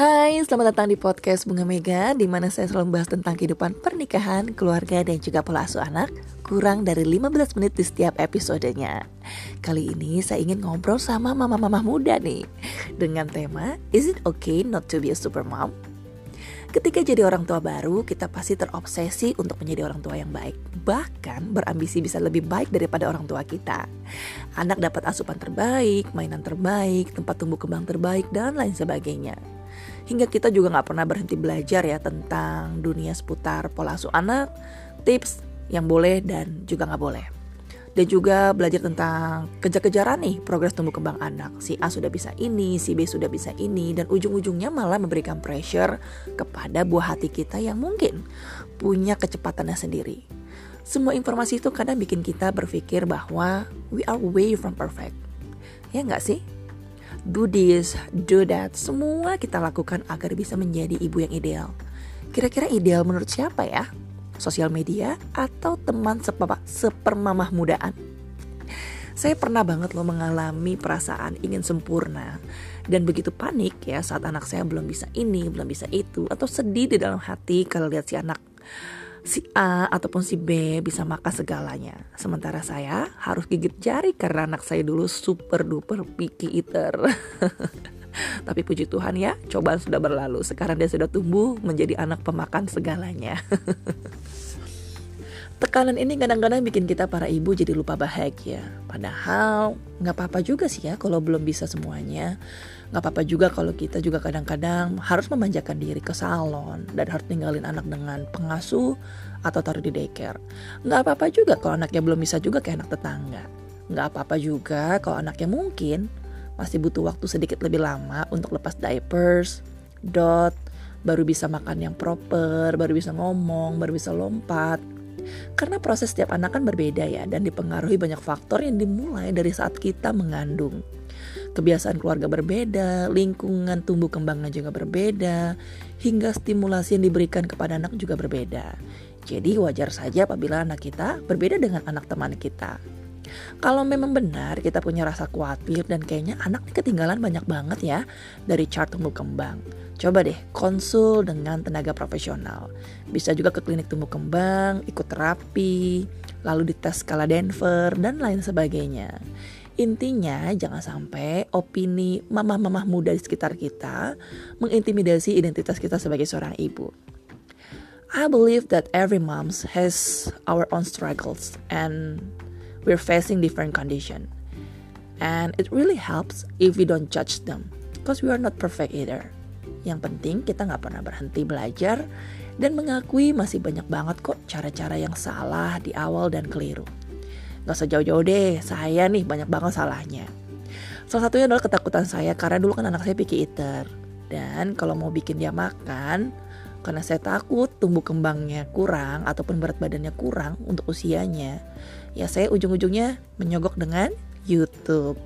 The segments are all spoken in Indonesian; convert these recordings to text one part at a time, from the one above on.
Hai, selamat datang di podcast Bunga Mega di mana saya selalu membahas tentang kehidupan pernikahan, keluarga, dan juga pola asuh anak kurang dari 15 menit di setiap episodenya. Kali ini saya ingin ngobrol sama mama-mama muda nih dengan tema Is it okay not to be a super mom? Ketika jadi orang tua baru, kita pasti terobsesi untuk menjadi orang tua yang baik. Bahkan berambisi bisa lebih baik daripada orang tua kita. Anak dapat asupan terbaik, mainan terbaik, tempat tumbuh kembang terbaik, dan lain sebagainya. Hingga kita juga nggak pernah berhenti belajar ya tentang dunia seputar pola asuh anak, tips yang boleh dan juga nggak boleh dan juga belajar tentang kejar-kejaran nih progres tumbuh kembang anak. Si A sudah bisa ini, si B sudah bisa ini, dan ujung-ujungnya malah memberikan pressure kepada buah hati kita yang mungkin punya kecepatannya sendiri. Semua informasi itu kadang bikin kita berpikir bahwa we are way from perfect. Ya nggak sih? Do this, do that, semua kita lakukan agar bisa menjadi ibu yang ideal. Kira-kira ideal menurut siapa ya? sosial media, atau teman sepapa, sepermamah mudaan. Saya pernah banget loh mengalami perasaan ingin sempurna dan begitu panik ya saat anak saya belum bisa ini, belum bisa itu atau sedih di dalam hati kalau lihat si anak si A ataupun si B bisa makan segalanya. Sementara saya harus gigit jari karena anak saya dulu super duper picky eater. Tapi puji Tuhan ya, cobaan sudah berlalu. Sekarang dia sudah tumbuh menjadi anak pemakan segalanya. Tekanan ini kadang-kadang bikin kita para ibu jadi lupa bahagia. Padahal nggak apa-apa juga sih ya kalau belum bisa semuanya. Nggak apa-apa juga kalau kita juga kadang-kadang harus memanjakan diri ke salon dan harus tinggalin anak dengan pengasuh atau taruh di daycare. Nggak apa-apa juga kalau anaknya belum bisa juga kayak anak tetangga. Nggak apa-apa juga kalau anaknya mungkin masih butuh waktu sedikit lebih lama untuk lepas diapers, dot, baru bisa makan yang proper, baru bisa ngomong, baru bisa lompat, karena proses setiap anak kan berbeda ya dan dipengaruhi banyak faktor yang dimulai dari saat kita mengandung. Kebiasaan keluarga berbeda, lingkungan tumbuh kembangnya juga berbeda, hingga stimulasi yang diberikan kepada anak juga berbeda. Jadi wajar saja apabila anak kita berbeda dengan anak teman kita. Kalau memang benar kita punya rasa khawatir dan kayaknya anak ketinggalan banyak banget ya dari chart tumbuh kembang. Coba deh konsul dengan tenaga profesional. Bisa juga ke klinik tumbuh kembang, ikut terapi, lalu dites skala Denver dan lain sebagainya. Intinya jangan sampai opini mamah-mamah muda di sekitar kita mengintimidasi identitas kita sebagai seorang ibu. I believe that every mom has our own struggles and we're facing different condition. And it really helps if we don't judge them because we are not perfect either. Yang penting kita nggak pernah berhenti belajar dan mengakui masih banyak banget kok cara-cara yang salah di awal dan keliru. Gak usah jauh-jauh deh, saya nih banyak banget salahnya. Salah satunya adalah ketakutan saya karena dulu kan anak saya picky eater. Dan kalau mau bikin dia makan, karena saya takut tumbuh kembangnya kurang ataupun berat badannya kurang untuk usianya, ya saya ujung-ujungnya menyogok dengan YouTube.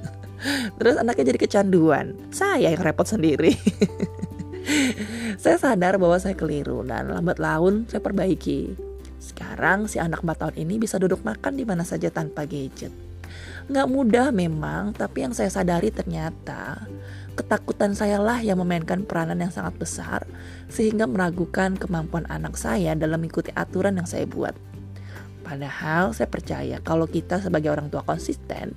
Terus anaknya jadi kecanduan. Saya yang repot sendiri. saya sadar bahwa saya keliru dan lambat laun saya perbaiki. Sekarang si anak 4 tahun ini bisa duduk makan di mana saja tanpa gadget. Nggak mudah memang, tapi yang saya sadari ternyata ketakutan saya lah yang memainkan peranan yang sangat besar sehingga meragukan kemampuan anak saya dalam mengikuti aturan yang saya buat. Padahal saya percaya kalau kita sebagai orang tua konsisten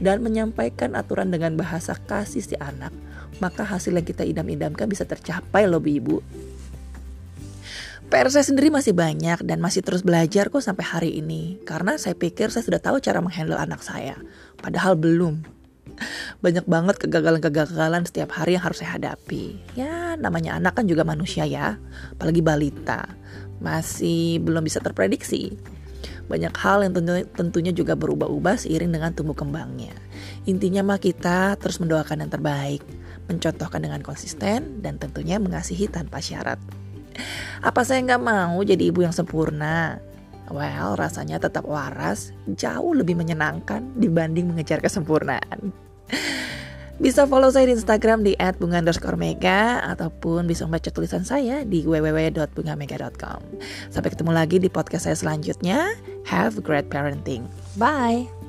dan menyampaikan aturan dengan bahasa kasih si anak, maka hasil yang kita idam-idamkan bisa tercapai loh ibu. PR saya sendiri masih banyak dan masih terus belajar kok sampai hari ini karena saya pikir saya sudah tahu cara menghandle anak saya, padahal belum. Banyak banget kegagalan-kegagalan setiap hari yang harus saya hadapi. Ya, namanya anak kan juga manusia ya, apalagi balita. Masih belum bisa terprediksi banyak hal yang tentu, tentunya juga berubah-ubah seiring dengan tumbuh kembangnya. Intinya mah kita terus mendoakan yang terbaik, mencontohkan dengan konsisten, dan tentunya mengasihi tanpa syarat. Apa saya nggak mau jadi ibu yang sempurna? Well, rasanya tetap waras, jauh lebih menyenangkan dibanding mengejar kesempurnaan. Bisa follow saya di Instagram di @bunga_mega ataupun bisa membaca tulisan saya di www.bungamega.com. Sampai ketemu lagi di podcast saya selanjutnya. Have great parenting. Bye.